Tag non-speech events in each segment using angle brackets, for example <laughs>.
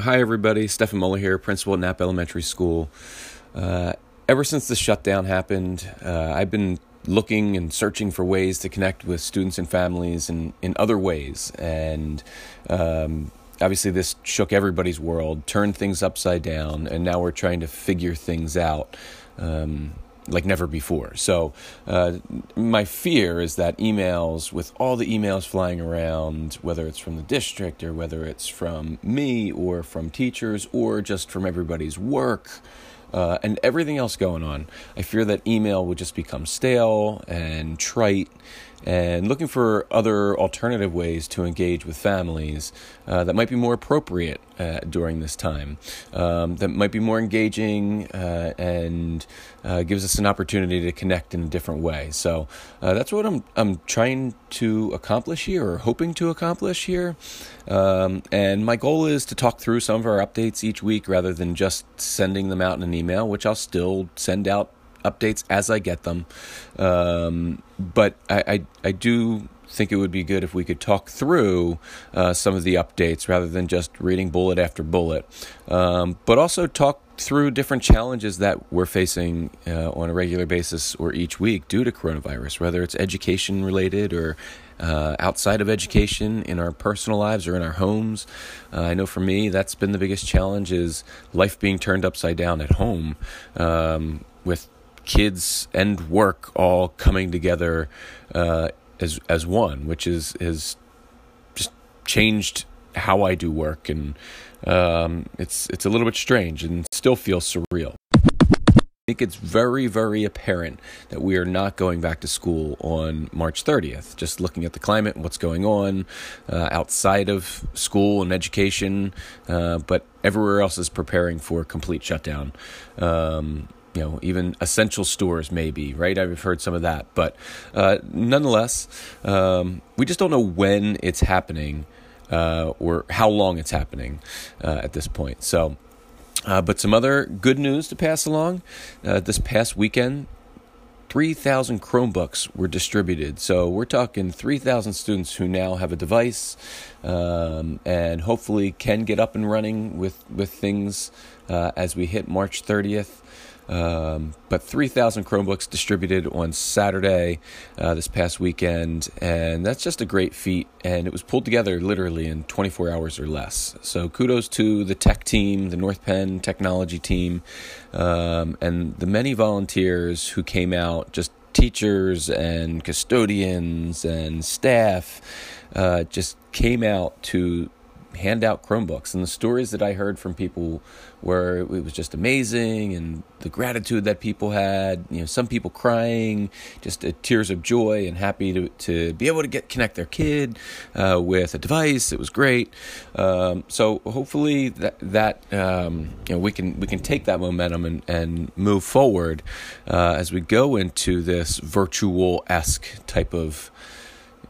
Hi, everybody. Stefan Muller here, principal at Knapp Elementary School. Uh, ever since the shutdown happened, uh, I've been looking and searching for ways to connect with students and families in, in other ways. And um, obviously, this shook everybody's world, turned things upside down, and now we're trying to figure things out. Um, like never before. So, uh, my fear is that emails, with all the emails flying around, whether it's from the district or whether it's from me or from teachers or just from everybody's work, uh, and everything else going on, I fear that email would just become stale and trite and looking for other alternative ways to engage with families uh, that might be more appropriate uh, during this time, um, that might be more engaging uh, and uh, gives us an opportunity to connect in a different way. So uh, that's what I'm I'm trying to accomplish here, or hoping to accomplish here. Um, and my goal is to talk through some of our updates each week rather than just sending them out in an email, which I'll still send out updates as I get them. Um, but I, I, I do think it would be good if we could talk through uh, some of the updates rather than just reading bullet after bullet, um, but also talk through different challenges that we're facing uh, on a regular basis or each week due to coronavirus, whether it's education related or uh, outside of education in our personal lives or in our homes. Uh, I know for me, that's been the biggest challenge is life being turned upside down at home um, with kids and work all coming together uh, as as one, which is has just changed how I do work, and um, it's it's a little bit strange and still feels surreal. I think it's very, very apparent that we are not going back to school on March 30th. Just looking at the climate and what's going on uh, outside of school and education, uh, but everywhere else is preparing for complete shutdown. Um, you know, even essential stores, maybe, right? I've heard some of that. But uh, nonetheless, um, we just don't know when it's happening uh, or how long it's happening uh, at this point. So, uh, but some other good news to pass along. Uh, this past weekend, 3,000 Chromebooks were distributed. So we're talking 3,000 students who now have a device um, and hopefully can get up and running with, with things uh, as we hit March 30th. Um, but 3,000 Chromebooks distributed on Saturday uh, this past weekend, and that's just a great feat. And it was pulled together literally in 24 hours or less. So kudos to the tech team, the North Penn technology team, um, and the many volunteers who came out, just teachers and custodians and staff, uh, just came out to hand out Chromebooks. And the stories that I heard from people were it was just amazing and the gratitude that people had, you know, some people crying, just uh, tears of joy and happy to, to be able to get connect their kid uh, with a device. It was great. Um, so hopefully that, that um, you know, we can, we can take that momentum and, and move forward uh, as we go into this virtual-esque type of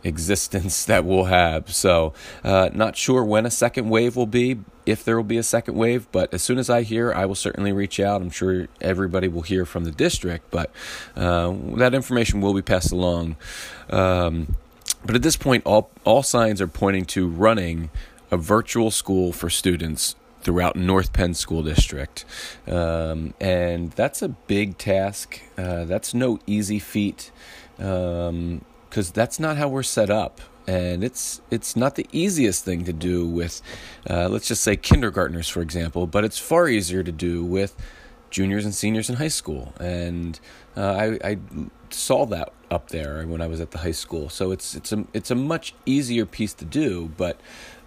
existence <laughs> that we'll have. So, uh, not sure when a second wave will be, if there will be a second wave, but as soon as I hear, I will certainly reach out. I'm sure everybody will hear from the district, but uh, that information will be passed along. Um, but at this point, all, all signs are pointing to running a virtual school for students throughout North Penn School District. Um, and that's a big task. Uh, that's no easy feat. Um, because that's not how we're set up. And it's it's not the easiest thing to do with uh, let's just say kindergartners for example but it's far easier to do with juniors and seniors in high school. And uh, I, I saw that up there when I was at the high school. So it's it's a it's a much easier piece to do but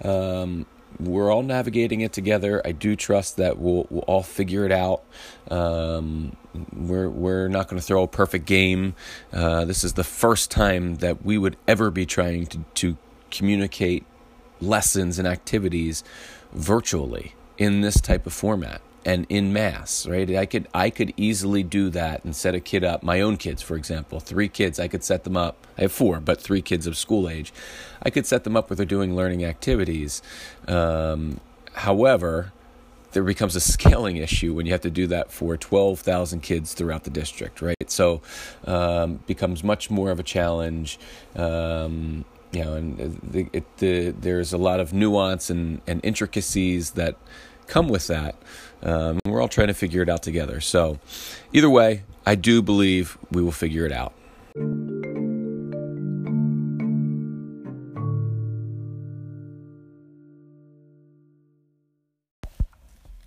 um, we're all navigating it together. I do trust that we'll we'll all figure it out. Um, we're we're not going to throw a perfect game. Uh, this is the first time that we would ever be trying to to communicate lessons and activities virtually in this type of format and in mass, right? I could I could easily do that and set a kid up. My own kids, for example, three kids, I could set them up. I have four, but three kids of school age. I could set them up where they're doing learning activities. Um, however, there becomes a scaling issue when you have to do that for 12,000 kids throughout the district, right? So, um, becomes much more of a challenge. Um, you know, and the, it, the, there's a lot of nuance and, and intricacies that come with that. Um, we're all trying to figure it out together. So, either way, I do believe we will figure it out.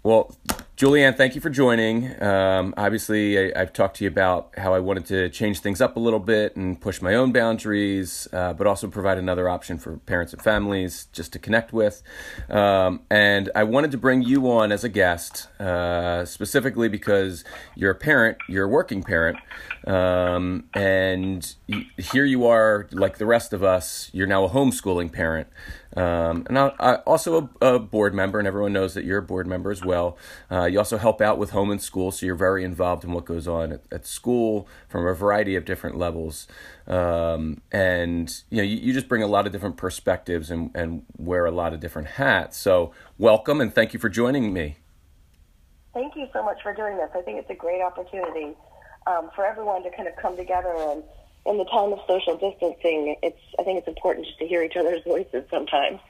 Well, Juliane, thank you for joining. Um, obviously, I, have talked to you about how I wanted to change things up a little bit and push my own boundaries, uh, but also provide another option for parents and families just to connect with. Um, and I wanted to bring you on as a guest, uh, specifically because you're a parent, you're a working parent, um, and here you are, like the rest of us, you're now a homeschooling parent. Um, and I, I also a, a, board member, and everyone knows that you're a board member as well. Uh, you also help out with home and school, so you're very involved in what goes on at, at school from a variety of different levels. Um, and you know, you, you, just bring a lot of different perspectives and, and wear a lot of different hats. So, welcome and thank you for joining me. Thank you so much for doing this. I think it's a great opportunity um, for everyone to kind of come together and in the time of social distancing, it's I think it's important just to hear each other's voices sometimes.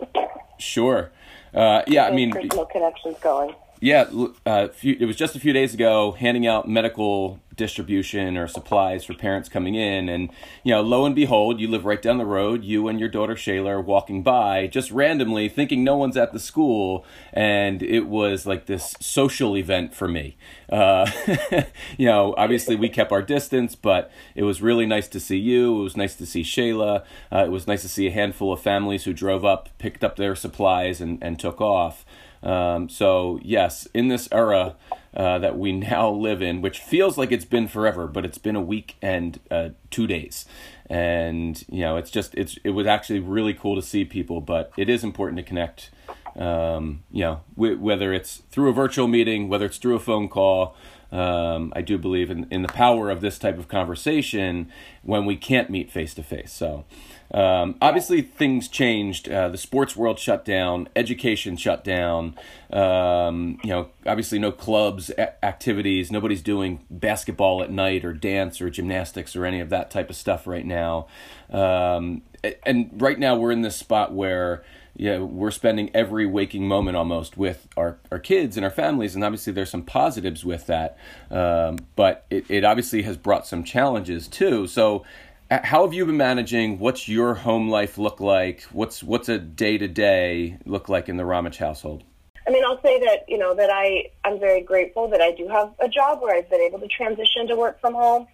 sure. Uh, yeah, I mean, personal connections going. Yeah, uh, it was just a few days ago handing out medical distribution or supplies for parents coming in. And, you know, lo and behold, you live right down the road. You and your daughter Shayla are walking by just randomly, thinking no one's at the school. And it was like this social event for me. Uh, <laughs> you know, obviously we kept our distance, but it was really nice to see you. It was nice to see Shayla. Uh, it was nice to see a handful of families who drove up, picked up their supplies, and, and took off. Um, so, yes, in this era uh, that we <laughs> now live in, which feels like it's been forever, but it's been a week and uh, two days. And, you know, it's just, it's, it was actually really cool to see people, but it is important to connect, um, you know, w- whether it's through a virtual meeting, whether it's through a phone call. Um, I do believe in, in the power of this type of conversation when we can't meet face to face. So, um, obviously, things changed. Uh, the sports world shut down. Education shut down. Um, you know, obviously, no clubs, a- activities. Nobody's doing basketball at night or dance or gymnastics or any of that type of stuff right now. Um, and right now, we're in this spot where yeah, we're spending every waking moment almost with our, our kids and our families, and obviously there's some positives with that, um, but it, it obviously has brought some challenges too. So, how have you been managing? What's your home life look like? What's what's a day to day look like in the Ramic household? I mean, I'll say that you know that I I'm very grateful that I do have a job where I've been able to transition to work from home.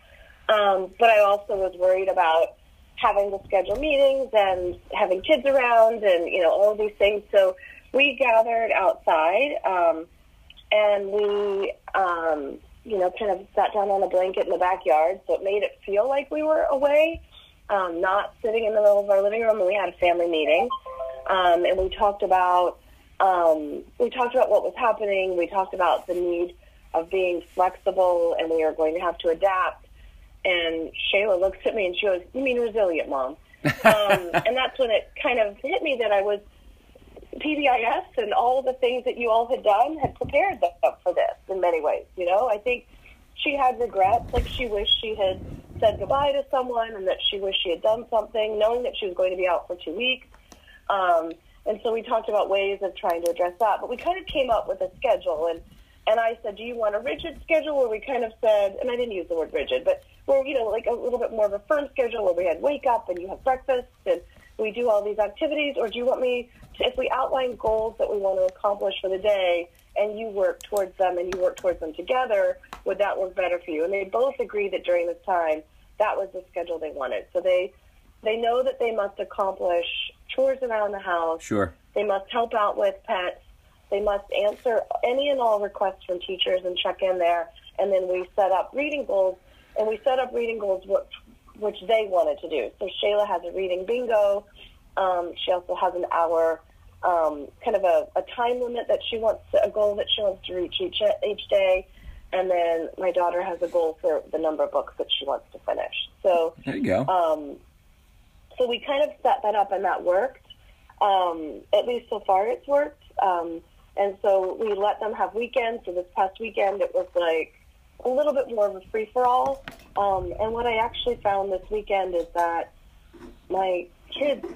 Um, but I also was worried about having to schedule meetings and having kids around and you know all these things. So we gathered outside um, and we um, you know, kind of sat down on a blanket in the backyard, so it made it feel like we were away, um, not sitting in the middle of our living room. And we had a family meeting, um, and we talked about um, we talked about what was happening. We talked about the need of being flexible, and we are going to have to adapt. And Shayla looks at me and she goes, "You mean resilient, mom?" <laughs> um, and that's when it kind of hit me that I was PBIS and all the things that you all had done had prepared them for this in many ways. You know, I think she had regrets, like she wished she had said goodbye to someone and that she wished she had done something, knowing that she was going to be out for two weeks. Um, and so we talked about ways of trying to address that, but we kind of came up with a schedule. And and I said, do you want a rigid schedule where we kind of said, and I didn't use the word rigid, but where you know like a little bit more of a firm schedule where we had wake up and you have breakfast and we do all these activities, or do you want me to, if we outline goals that we want to accomplish for the day and you work towards them and you work towards them together, would that work better for you? And they both agreed that during this time, that was the schedule they wanted. So they, they know that they must accomplish chores around the house. Sure. They must help out with pets. They must answer any and all requests from teachers and check in there. And then we set up reading goals, and we set up reading goals which they wanted to do. So Shayla has a reading bingo. Um, she also has an hour, um, kind of a, a time limit that she wants, a goal that she wants to reach each each day. And then my daughter has a goal for the number of books that she wants to finish. So there you go. Um, so we kind of set that up, and that worked. Um, at least so far, it's worked. Um, and so we let them have weekends. So this past weekend, it was like a little bit more of a free for all. Um, and what I actually found this weekend is that my kids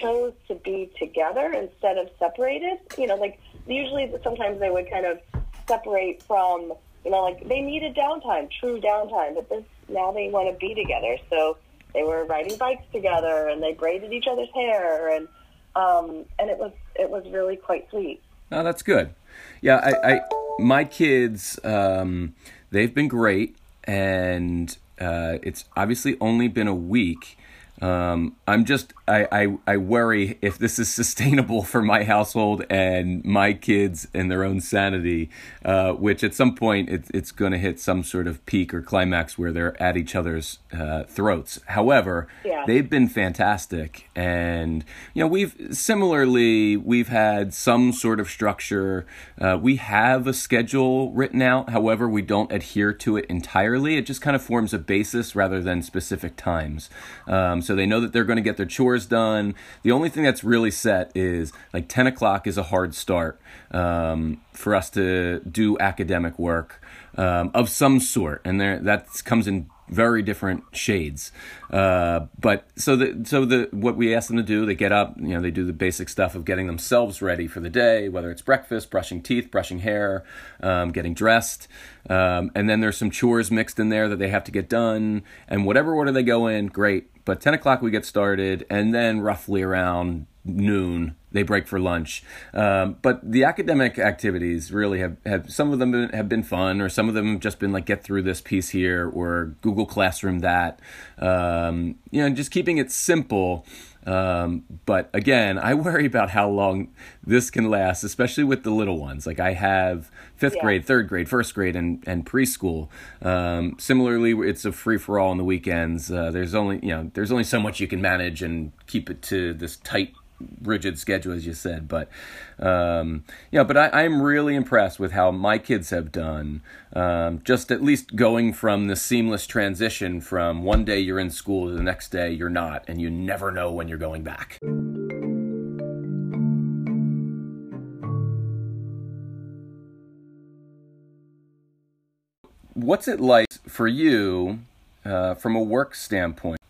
chose to be together instead of separated. You know, like usually sometimes they would kind of separate from you know like they needed downtime, true downtime, but this now they want to be together. So they were riding bikes together and they braided each other's hair and um, and it was it was really quite sweet. Oh, that's good. Yeah, I, I my kids, um, they've been great, and uh, it's obviously only been a week, um, I'm just I, I I worry if this is sustainable <laughs> for my household and my kids and their own sanity, uh, which at some point it, it's going to hit some sort of peak or climax where they're at each other's uh, throats. However, yeah. they've been fantastic, and you know we've similarly we've had some sort of structure. Uh, we have a schedule written out. However, we don't adhere to it entirely. It just kind of forms a basis rather than specific times. Um, so they know that they're going to get their chores done. The only thing that's really set is like 10 o'clock is a hard start um, for us to do academic work um, of some sort, and there that comes in very different shades. Uh, but so the so the what we ask them to do, they get up, you know, they do the basic stuff of getting themselves ready for the day, whether it's breakfast, brushing teeth, brushing hair, um, getting dressed, um, and then there's some chores mixed in there that they have to get done, and whatever order they go in, great. But 10 o'clock we get started, and then roughly around noon they break for lunch. Um, but the academic activities really have, have some of them have been fun, or some of them have just been like get through this piece here, or Google Classroom that. Um, you know, just keeping it simple. Um, but again, I worry about how long this can last, especially with the little ones. Like I have fifth yeah. grade, third grade, first grade, and and preschool. Um, similarly, it's a free for all on the weekends. Uh, there's only you know there's only so much you can manage and keep it to this tight rigid schedule, as you said. But um, yeah, but I, am really impressed with how my kids have done. Um, just at least going from the seamless transition from one day you're in school to the next day you're not, and you never know when you're going back. What's it like for you uh, from a work standpoint?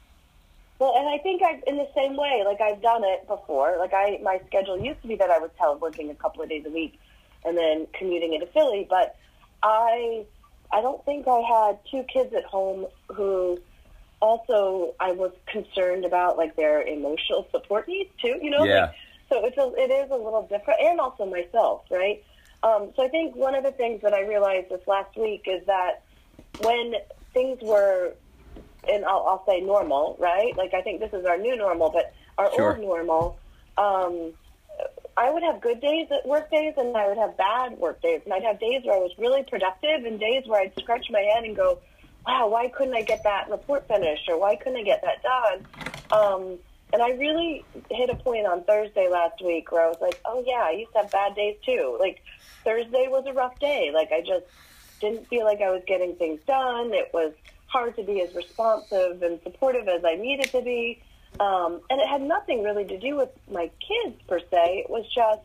Well, and I think I've in the same way, like I've done it before. Like I, my schedule used to be that I was teleworking a couple of days a week, and then commuting into Philly. But I, I don't think I had two kids at home who also I was concerned about like their emotional support needs too. You know, yeah. Like, so it's a, it is a little different, and also myself, right? Um, so I think one of the things that I realized this last week is that when things were and I'll, I'll say normal, right? Like I think this is our new normal, but our sure. old normal, um, I would have good days at work days and I would have bad work days. And I'd have days where I was really productive and days where I'd scratch my head and go, wow, why couldn't I get that report finished or why couldn't I get that done? Um, and I really hit a point on Thursday last week where I was like, oh yeah, I used to have bad days too. Like Thursday was a rough day. Like I just didn't feel like I was getting things done. It was hard to be as responsive and supportive as I needed to be. Um, and it had nothing really to do with my kids per se. It was just,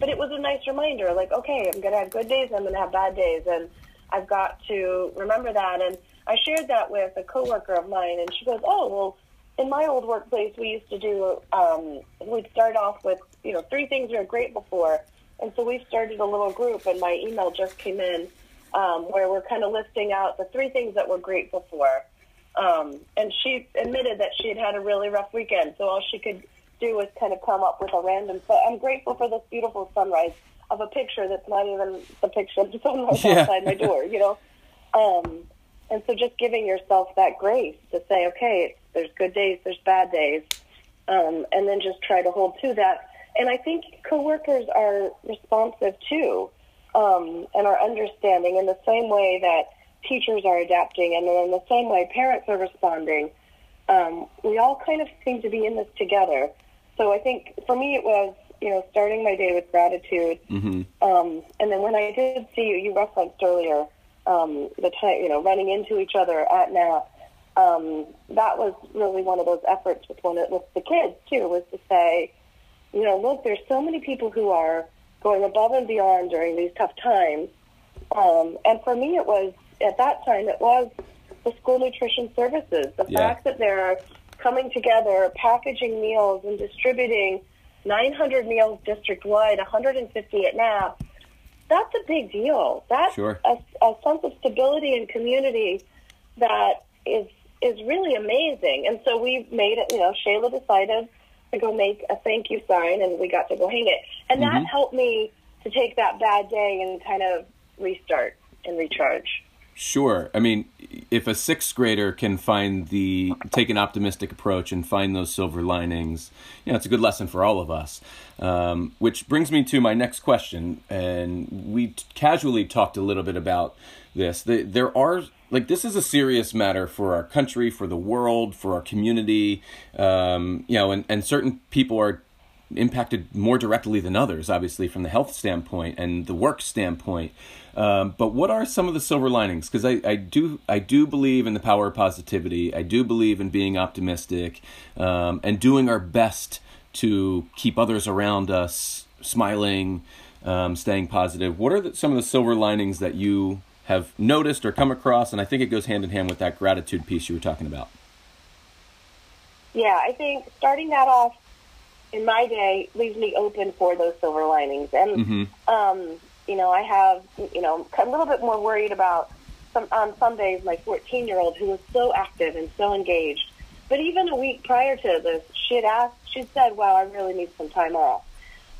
but it was a nice reminder like, okay, I'm going to have good days, I'm going to have bad days. And I've got to remember that. And I shared that with a coworker of mine, and she goes, oh, well, in my old workplace, we used to do, um, we'd start off with, you know, three things we are grateful for. And so we've started a little group, and my email just came in um, where we're kind of listing out the three things that we're grateful for. Um, and she admitted that she had had a really rough weekend, so all she could do was kind of come up with a random. So I'm grateful for this beautiful sunrise of a picture that's not even the picture of the <laughs> sunrise yeah. outside my door, you know. Um, and so just giving yourself that grace to say, okay, there's good days, there's bad days, um, and then just try to hold to that. And I think coworkers are responsive too um, and our understanding in the same way that teachers are adapting and then in the same way parents are responding. Um, we all kind of seem to be in this together. So I think for me it was, you know, starting my day with gratitude. Mm-hmm. Um, and then when I did see you, you referenced earlier um, the time, you know, running into each other at Knapp. Um, that was really one of those efforts with one of, with the kids too, was to say, you know, look, there's so many people who are going above and beyond during these tough times. Um, and for me, it was at that time it was the school nutrition services. The yeah. fact that they're coming together, packaging meals, and distributing 900 meals district wide, 150 at Knapp. That's a big deal. That's sure. a, a sense of stability and community that is is really amazing. And so we made it. You know, Shayla decided to go make a thank you sign, and we got to go hang it. And mm-hmm. that helped me to take that bad day and kind of restart and recharge. Sure. I mean, if a sixth grader can find the take an optimistic approach and find those silver linings, you know, it's a good lesson for all of us. Um, which brings me to my next question, and we casually talked a little bit about this. The, there are like this is a serious matter for our country, for the world, for our community. Um, you know, and, and certain people are impacted more directly than others, obviously, from the health standpoint and the work standpoint. Um, but what are some of the silver linings? Because I, I do I do believe in the power of positivity. I do believe in being optimistic um, and doing our best to keep others around us smiling, um, staying positive. What are the, some of the silver linings that you have noticed or come across? And I think it goes hand in hand with that gratitude piece you were talking about. Yeah, I think starting that off in my day leaves me open for those silver linings. And, mm-hmm. um, you know, I have, you know, a little bit more worried about some, on some days my 14 year old who was so active and so engaged. But even a week prior to this, she had asked, she said, wow, I really need some time off.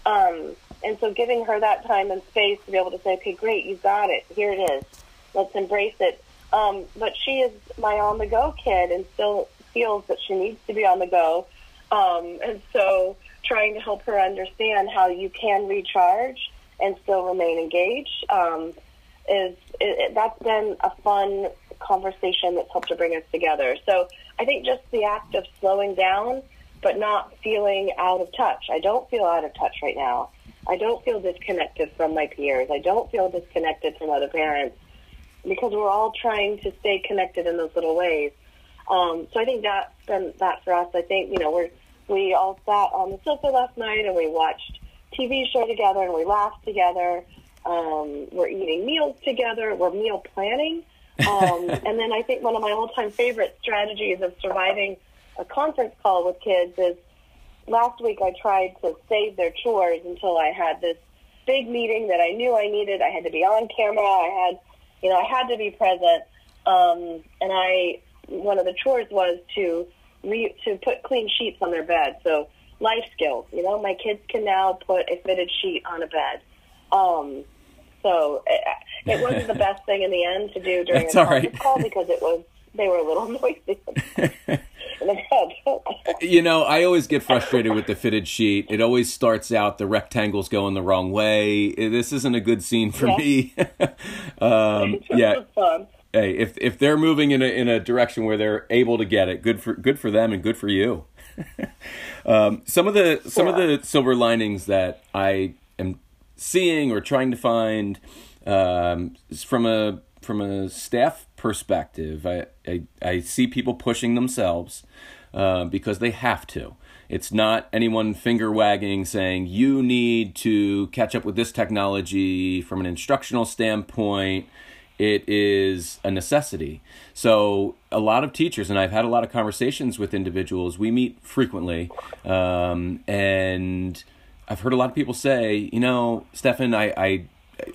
Um, and so giving her that time and space to be able to say, okay, great, you got it. Here it is. Let's embrace it. Um, but she is my on the go kid and still feels that she needs to be on the go. Um, and so trying to help her understand how you can recharge and still remain engaged um, is it, it, that's been a fun conversation that's helped to bring us together. So I think just the act of slowing down, but not feeling out of touch. I don't feel out of touch right now. I don't feel disconnected from my peers. I don't feel disconnected from other parents because we're all trying to stay connected in those little ways. Um, so I think that's been that for us. I think you know we're we all sat on the sofa last night and we watched TV show together and we laughed together. Um, we're eating meals together. We're meal planning. Um, <laughs> and then I think one of my all-time favorite strategies of surviving a conference call with kids is last week I tried to save their chores until I had this big meeting that I knew I needed. I had to be on camera. I had, you know, I had to be present. Um, and I, one of the chores was to re- to put clean sheets on their bed. So life skills. You know, my kids can now put a fitted sheet on a bed. Um, so it, it wasn't the <laughs> best thing in the end to do during That's a conference right. call because it was they were a little <laughs> noisy. <laughs> you know, I always get frustrated with the fitted sheet. It always starts out the rectangles going the wrong way. This isn't a good scene for yeah. me. <laughs> um, yeah hey, if if they're moving in a in a direction where they're able to get it, good for good for them and good for you. <laughs> um, some of the some yeah. of the silver linings that I am seeing or trying to find um, from a from a staff perspective, I, I, I see people pushing themselves uh, because they have to. It's not anyone finger wagging saying you need to catch up with this technology from an instructional standpoint it is a necessity. So, a lot of teachers, and I've had a lot of conversations with individuals, we meet frequently, um, and I've heard a lot of people say, you know, Stefan, I, I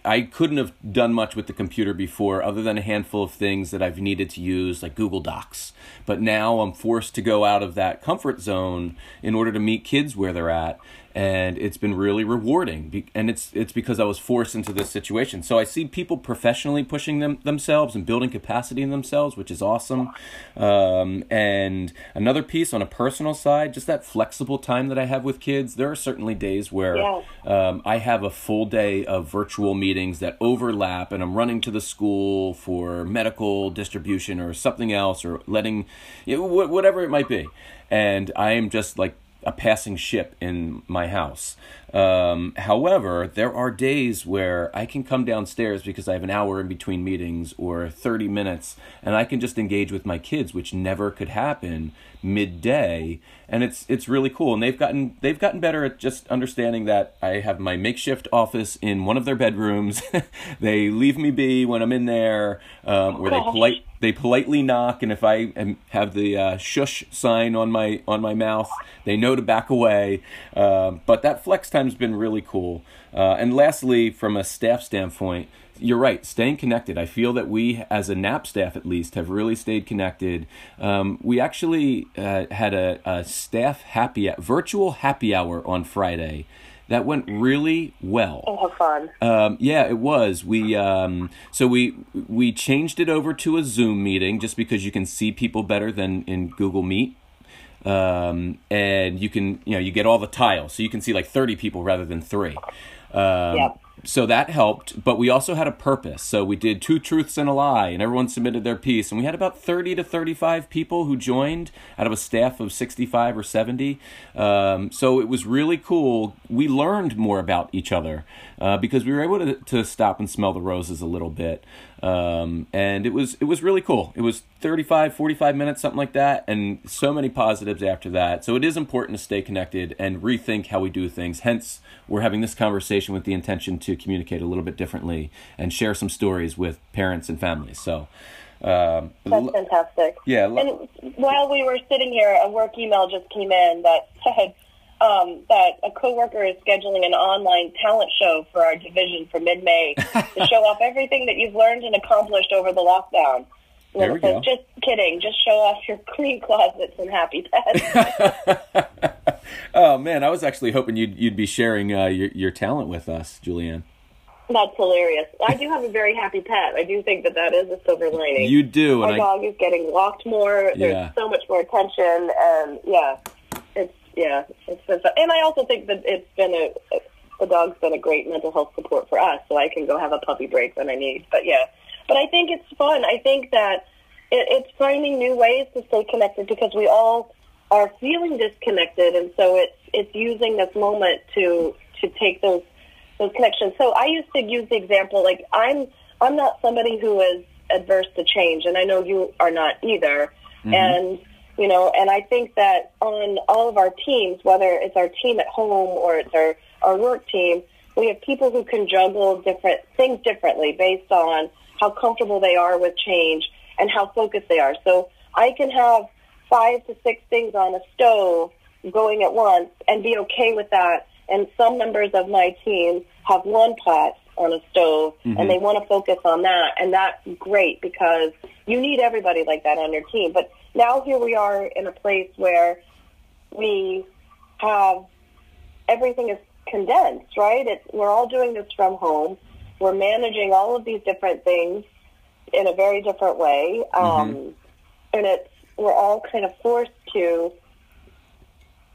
I couldn't have done much with the computer before other than a handful of things that I've needed to use like Google Docs. But now I'm forced to go out of that comfort zone in order to meet kids where they're at and it's been really rewarding and it's it's because I was forced into this situation. So I see people professionally pushing them themselves and building capacity in themselves which is awesome. Um, and another piece on a personal side just that flexible time that I have with kids there are certainly days where yeah. um, I have a full day of virtual meetings that overlap and I'm running to the school for medical distribution or something else or letting you know, whatever it might be. And I am just like a passing ship in my house. Um, however, there are days where I can come downstairs because I have an hour in between meetings or 30 minutes and I can just engage with my kids, which never could happen midday. And it's it's really cool. And they've gotten they've gotten better at just understanding that I have my makeshift office in one of their bedrooms. <laughs> they leave me be when I'm in there, um, where they polite they politely knock, and if I am, have the uh, shush sign on my on my mouth, they know to back away. Uh, but that flex time's been really cool. Uh, and lastly, from a staff standpoint, you're right. Staying connected. I feel that we, as a Knapp staff at least, have really stayed connected. Um, we actually uh, had a, a staff happy virtual happy hour on Friday that went really well. Oh, fun! Um, yeah, it was. We um, so we we changed it over to a Zoom meeting just because you can see people better than in Google Meet. Um, and you can you know you get all the tiles, so you can see like thirty people rather than three. Um, yep so that helped, but we also had a purpose. So we did two truths and a lie, and everyone submitted their piece. And we had about 30 to 35 people who joined out of a staff of 65 or 70. Um, so it was really cool. We learned more about each other uh, because we were able to, to stop and smell the roses a little bit. Um, and it was it was really cool. It was 35, 45 minutes, something like that, and so many positives after that. So it is important to stay connected and rethink how we do things. Hence, we're having this conversation with the intention to communicate a little bit differently and share some stories with parents and families. So. Um, That's fantastic. Yeah. And while we were sitting here, a work email just came in that said um, that a coworker is scheduling an online talent show for our division for mid-May <laughs> to show off everything that you've learned and accomplished over the lockdown. And there we says, go. Just kidding. Just show off your clean closets and happy pets. <laughs> oh man, I was actually hoping you'd you'd be sharing uh, your your talent with us, Juliane. That's hilarious. I do have a very happy pet. I do think that that is a silver lining. You do. Our dog is getting walked more. There's yeah. so much more attention, and yeah, yeah, it's been fun. And I also think that it's been a, the dog's been a great mental health support for us, so I can go have a puppy break when I need. But yeah, but I think it's fun. I think that it, it's finding new ways to stay connected because we all are feeling disconnected, and so it's it's using this moment to to take those those connections. So I used to use the example like I'm I'm not somebody who is adverse to change, and I know you are not either. Mm-hmm. And you know, and I think that on all of our teams, whether it's our team at home or it's our our work team, we have people who can juggle different things differently based on how comfortable they are with change and how focused they are. So I can have five to six things on a stove going at once and be okay with that and some members of my team have one pot on a stove mm-hmm. and they want to focus on that and that's great because you need everybody like that on your team but now here we are in a place where we have everything is condensed right it's, we're all doing this from home we're managing all of these different things in a very different way um, mm-hmm. and it's we're all kind of forced to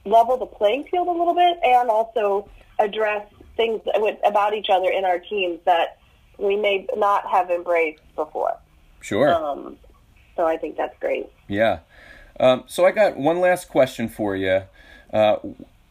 level the playing field a little bit and also address things with, about each other in our teams that we may not have embraced before. Sure. Um, so I think that's great. Yeah. Um, so I got one last question for you. Uh,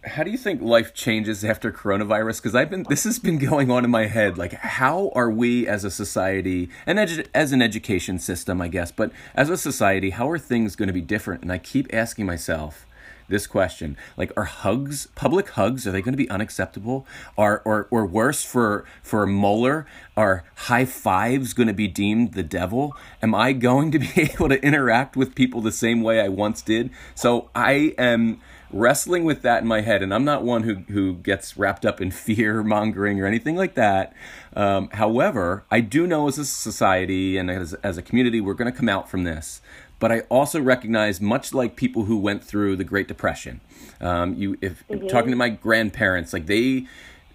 how do you think life changes after coronavirus? Because I've been this has been going on in my head. Like, how are we as a society and edu- as an education system, I guess, but as a society, how are things going to be different? And I keep asking myself, this question. Like are hugs public hugs are they going to be unacceptable? Are or or worse for for Muller are high fives going to be deemed the devil? Am i going to be <laughs> able to interact with people the same way i once did? So i am wrestling with that in my head and i'm not one who who gets wrapped up in <laughs> fear mongering or anything like that. Um, however i do know as a society and as, as a community we're going to come out from this but I also recognize, much like people who went through the Great Depression, um, you if mm-hmm. talking to my grandparents, like they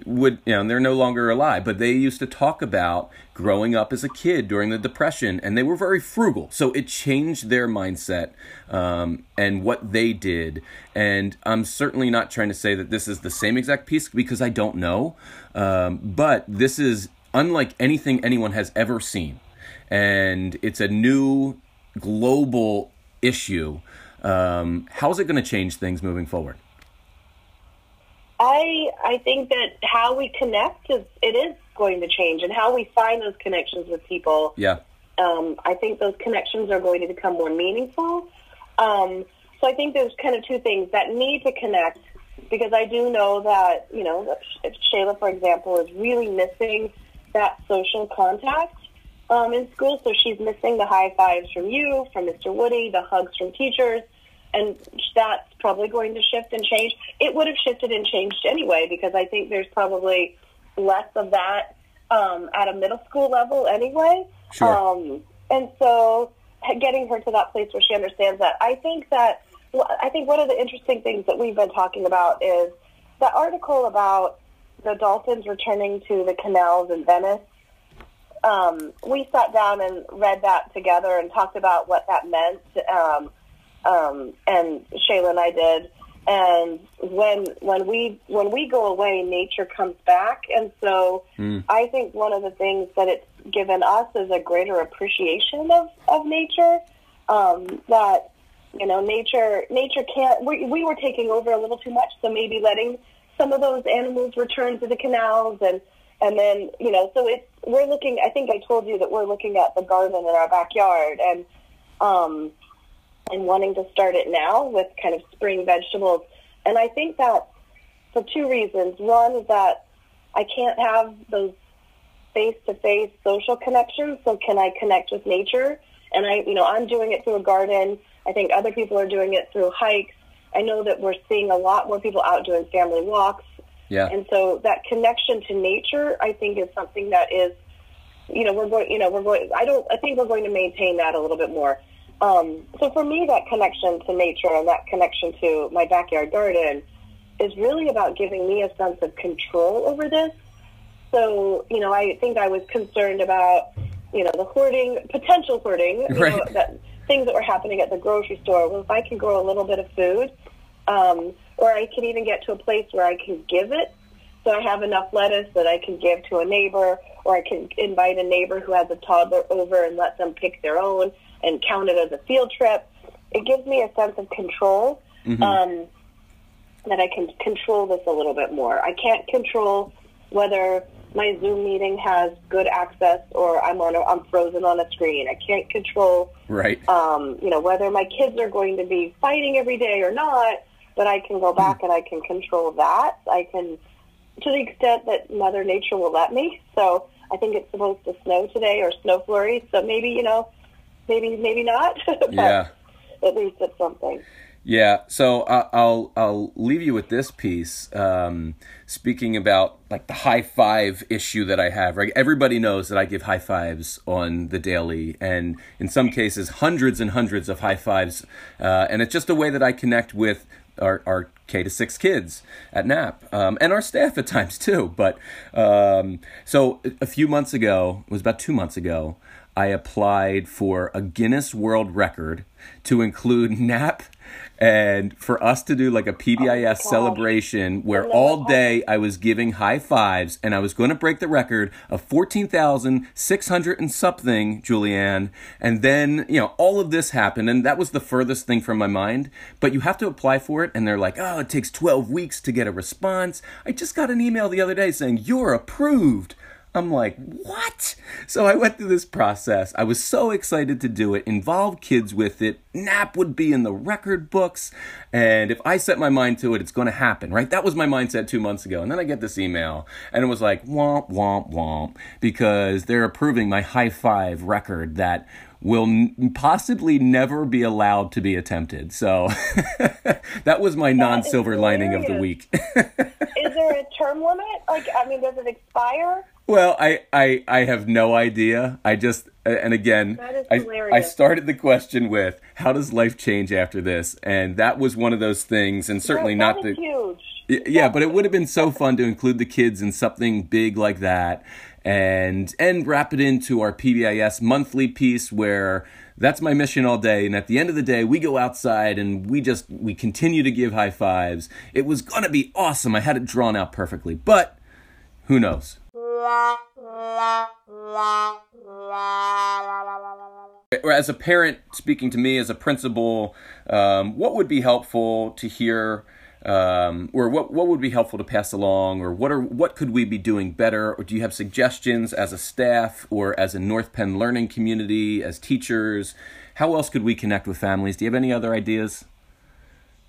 would you know they're no longer alive but they used to talk about growing up as a kid during the depression and they were very frugal. So it changed their mindset um, and what they did. And i'm certainly not trying to say that this is the same exact piece because i don't know. Um, but this is unlike anything anyone has ever seen. And it's a new global issue, um, how's it going to change things moving forward? I I think that how we connect is it is going to change, and how we find those connections with people. Yeah. Um, I think those connections are going to become more meaningful. Um, so I think there's kind of two things that need to connect because I do know that you know if Shayla, for example, is really missing that social contact um, in school. So she's missing the high fives from you, from Mr. Woody, the hugs from teachers and that's probably going to shift and change. It would have shifted and changed anyway because I think there's probably less of that um, at a middle school level anyway. Sure. Um, and so getting her to that place where she understands that, I think that I think one of the interesting things that we've been talking about is the article about the dolphins returning to the canals in Venice. Um, we sat down and read that together and talked about what that meant. Um, um, and Shayla and I did. And when when we when we go away, nature comes back, and so mm. I think one of the things that it's given us is a greater appreciation of of nature. Um, that you know, nature nature can't. We, we were taking over a little too much, so maybe letting some of those animals return to the canals and and then you know, so it's we're looking. I think I told you that we're looking at the garden in our backyard and. Um, and wanting to start it now with kind of spring vegetables. And I think that for two reasons. One is that I can't have those face-to-face social connections, so can I connect with nature? And I, you know, I'm doing it through a garden. I think other people are doing it through hikes. I know that we're seeing a lot more people out doing family walks. Yeah. And so that connection to nature, I think, is something that is, you know, we're going, you know, we're going. I don't. I think we're going to maintain that a little bit more. Um, so for me, that connection to nature and that connection to my backyard garden is really about giving me a sense of control over this. So, you know, I think I was concerned about, you know, the hoarding, potential hoarding, right. know, that things that were happening at the grocery store. Well, if I can grow a little bit of food, um, or I can even get to a place where I can give it. So I have enough lettuce that I can give to a neighbor, or I can invite a neighbor who has a toddler over and let them pick their own and count it as a field trip. It gives me a sense of control mm-hmm. um, that I can control this a little bit more. I can't control whether my Zoom meeting has good access or I'm on a, I'm frozen on a screen. I can't control right. Um, you know whether my kids are going to be fighting every day or not. But I can go hmm. back and I can control that. I can, to the extent that Mother Nature will let me. So I think it's supposed to snow today or snow flurries. So maybe you know maybe maybe not. <laughs> yeah. At least it's something. Yeah, so I'll I'll leave you with this piece. Um, speaking about like the high five issue that I have, right? Everybody knows that I give high fives on the daily, and in some cases, hundreds and hundreds of high fives. Uh, and it's just a way that I connect with our, our K to six kids at Knapp um, and our staff at times too. But um, so a few months ago, it was about two months ago, I applied for a Guinness World Record to include <laughs> Knapp and for us to do like a PBIS oh celebration where all day I was giving high fives and I was going to break the record of 14,600 and something, Juliane. And then, you know, all of this happened and that was the furthest thing from my mind. But you have to apply for it and they're like, oh, it takes 12 weeks to get a response. I just got an email the other day saying, you're approved. I'm like, what? So I went through this process. I was so excited to do it, involve kids with it. Knapp would be in the record books. And if I set my mind to it, it's going to happen, right? That was my mindset two months ago. And then I get this email, and it was like, womp, womp, womp, because they're approving my high five record that will n- possibly never be allowed to be attempted. So <laughs> that was my non silver lining of the week. <laughs> Is there a term limit? Like, I mean, does it expire? Well, I, I, I have no idea. I just and again, I, I started the question with how does life change after this, and that was one of those things, and certainly yeah, not the huge. Yeah, but it would have been so fun to include the kids in something big like that, and and wrap it into our PBIS monthly piece where that's my mission all day. And at the end of the day we go outside and we just we continue to give high fives. It was going to be awesome. I had it drawn out perfectly but who knows? As a parent speaking to me as a principal, um, what would be helpful to hear um, or what what would be helpful to pass along, or what are what could we be doing better, or do you have suggestions as a staff or as a North Penn learning community, as teachers? How else could we connect with families? Do you have any other ideas,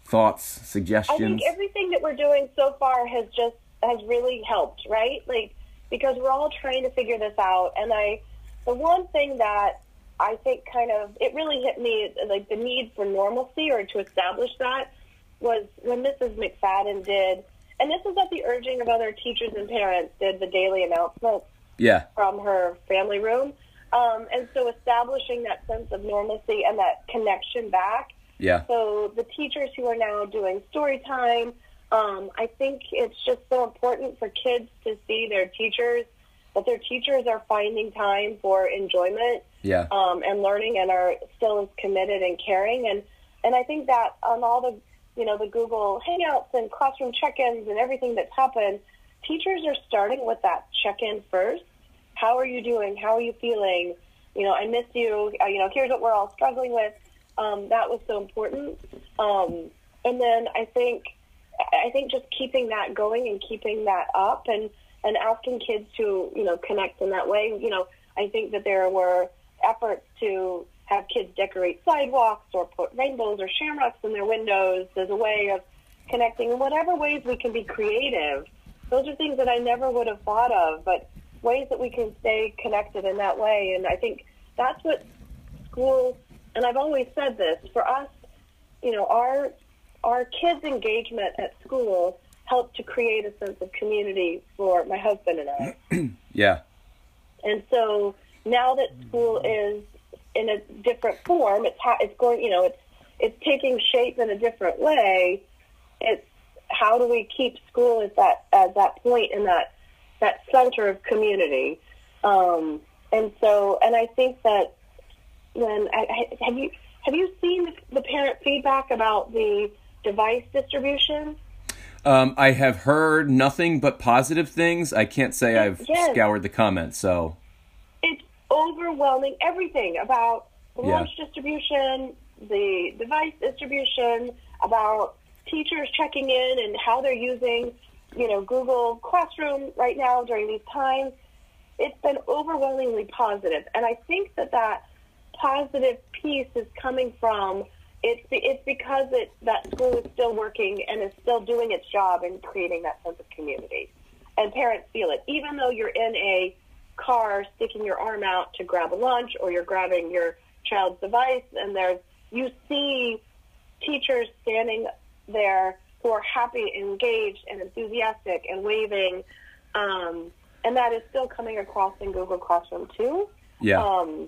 thoughts, suggestions? I think everything that we're doing so far has just has really helped, right? Like because we're all trying to figure this out, and I the one thing that I think kind of it really hit me like the need for normalcy or to establish that was when Mrs. McFadden did, and this was at the urging of other teachers and parents, did the daily announcements yeah. from her family room. Um, and so establishing that sense of normalcy and that connection back. Yeah. So the teachers who are now doing story time, um, I think it's just so important for kids to see their teachers, that their teachers are finding time for enjoyment yeah. um, and learning and are still as committed and caring. And, and I think that on all the you know, the Google Hangouts and classroom check-ins and everything that's happened, teachers are starting with that check-in first. How are you doing? How are you feeling? You know, I miss you. Uh, you know, here's what we're all struggling with. Um, that was so important. Um, and then I think, I think just keeping that going and keeping that up and, and asking kids to, you know, connect in that way. You know, I think that there were efforts to have kids decorate sidewalks or put rainbows or shamrocks in their windows as a way of connecting in whatever ways we can be creative. Those are things that I never would have thought of, but ways that we can stay connected in that way. And I think that's what schools, and I've always said this, for us, you know, our, our kids' engagement at school helped to create a sense of community for my husband and I. <clears throat> yeah. And so now that school is in a different form. It's ha- it's going, you know, it's it's taking shape in a different way. It's how do we keep school at that at that point in that that center of community. Um, and so, and I think that when I, I, have you have you seen the, the parent feedback about the device distribution? Um, I have heard nothing but positive things. I can't say I've yes. scoured the comments, so overwhelming everything about the yeah. lunch distribution, the device distribution, about teachers checking in and how they're using, you know, Google Classroom right now during these times. It's been overwhelmingly positive, and I think that that positive piece is coming from it's it's because it that school is still working and is still doing its job in creating that sense of community, and parents feel it, even though you're in a car sticking your arm out to grab a lunch or you're grabbing your child's device and there's you see teachers standing there who are happy, engaged, and enthusiastic and waving. Um, and that is still coming across in Google Classroom too. Yeah. Um,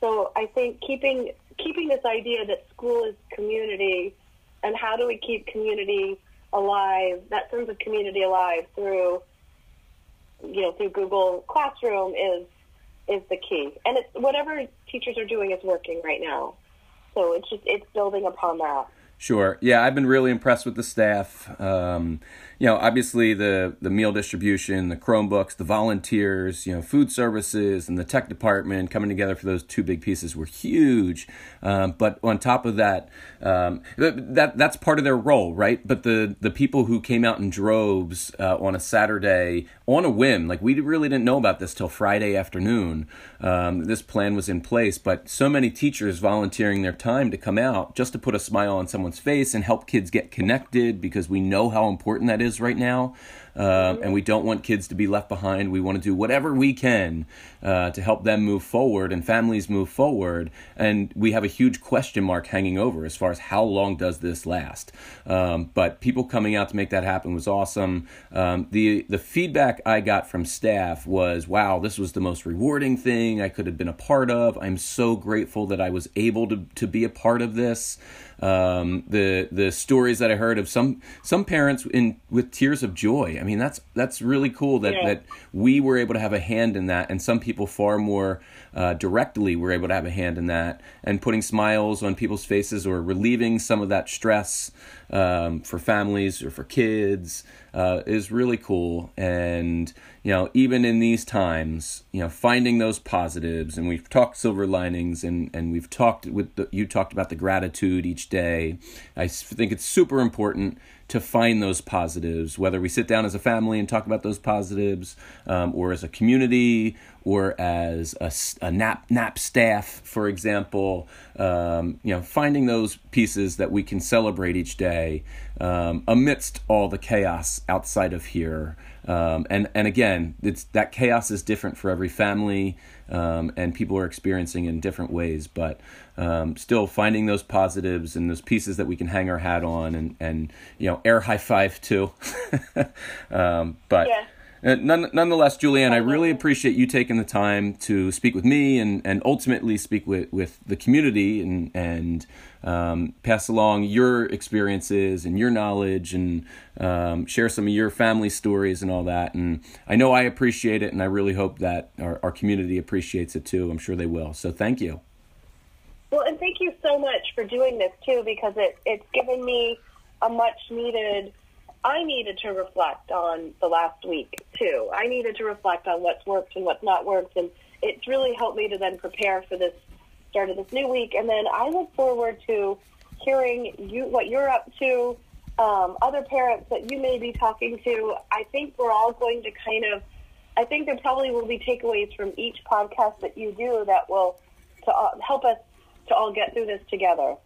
so I think keeping keeping this idea that school is community, and how do we keep community alive? That sense of community alive through you know, through Google Classroom is is the key. And it's whatever teachers are doing is working right now. So it's just it's building upon that. Sure. Yeah, I've been really impressed with the staff. Um, you know, obviously the the meal distribution, the Chromebooks, the volunteers, you know, food services, and the tech department coming together for those two big pieces were huge. Um, but on top of that, um, that that's part of their role, right? But the the people who came out in droves uh, on a Saturday on a whim, like we really didn't know about this till Friday afternoon. Um, this plan was in place, but so many teachers volunteering their time to come out just to put a smile on someone's face and help kids get connected because we know how important that is is right now, uh, and we don't want kids to be left behind. We want to do whatever we can uh, to help them move forward and families move forward. And we have a huge question mark hanging over as far as how long does this last. Um, but people coming out to make that happen was awesome. Um, the the feedback I got from staff was, "Wow, this was the most rewarding thing I could have been a part of. I'm so grateful that I was able to to be a part of this." Um, the the stories that I heard of some some parents in with tears of joy. I mean, that's that's really cool that yeah. that we were able to have a hand in that, and some people far more uh, directly were able to have a hand in that, and putting smiles on people's faces or relieving some of that stress um, for families or for kids uh, is really cool. And, you know, even in these times, you know, finding those positives, and we've talked silver linings and, and we've talked with, the, you talked about the gratitude each day. I think it's super important to find those positives, whether we sit down as a family and talk about those positives, um, or as a community, or as a, a Knapp Knapp staff, for example. Um, you know, finding those pieces that we can celebrate each day um, amidst all the chaos outside of here. Um, and and again, it's that chaos is different for every family, um, and people are experiencing in different ways. But um, still, finding those positives and those pieces that we can hang our hat on, and and you know, air high five too. <laughs> Um, but. Yeah. Uh, none, nonetheless, Juliane, I really appreciate you taking the time to speak with me and, and ultimately speak with, with the community and, and um, pass along your experiences and your knowledge and um, share some of your family stories and all that. And I know I appreciate it, and I really hope that our, our community appreciates it too. I'm sure they will. So thank you. Well, and thank you so much for doing this too, because it, it's given me a much needed. I needed to reflect on the last week too. I needed to reflect on what's worked and what's not worked, and it's really helped me to then prepare for this start of this new week. And then I look forward to hearing you what you're up to, um, other parents that you may be talking to. I think we're all going to kind of. I think there probably will be takeaways from each podcast that you do that will to uh, help us to all get through this together.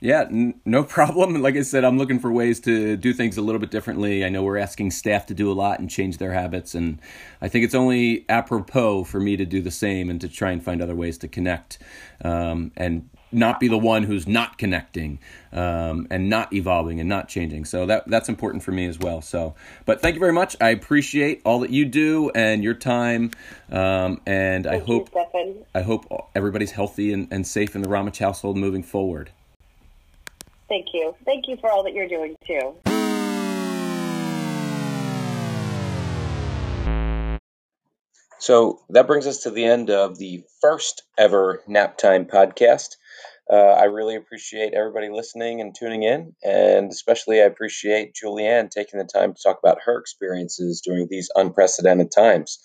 Yeah, n- no <laughs> problem. Like I said, I'm looking for ways to do things a little bit differently. I know we're asking staff to do a lot and change their habits, and I think it's only apropos for me to do the same and to try and find other ways to connect um, and not be the one who's not connecting um, and not evolving and not changing. So that that's important for me as well. So, but thank you very much. I appreciate all that you do and your time. Um, and thank I hope you, I hope everybody's healthy and, and safe in the Ramic household moving forward. Thank you. Thank you for all that you're doing too. So that brings us to the end of the first ever Knapp Time podcast. Uh, I really appreciate everybody listening and tuning in, and especially I appreciate Juliane taking the time to talk about her experiences during these unprecedented times.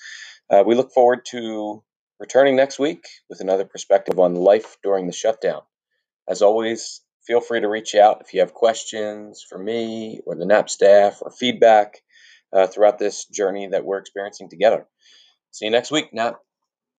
Uh, we look forward to returning next week with another perspective on life during the shutdown. As always, feel free to reach out if you have questions for me or the Knapp staff or feedback uh, throughout this journey that we're experiencing together. See you next week, Knapp.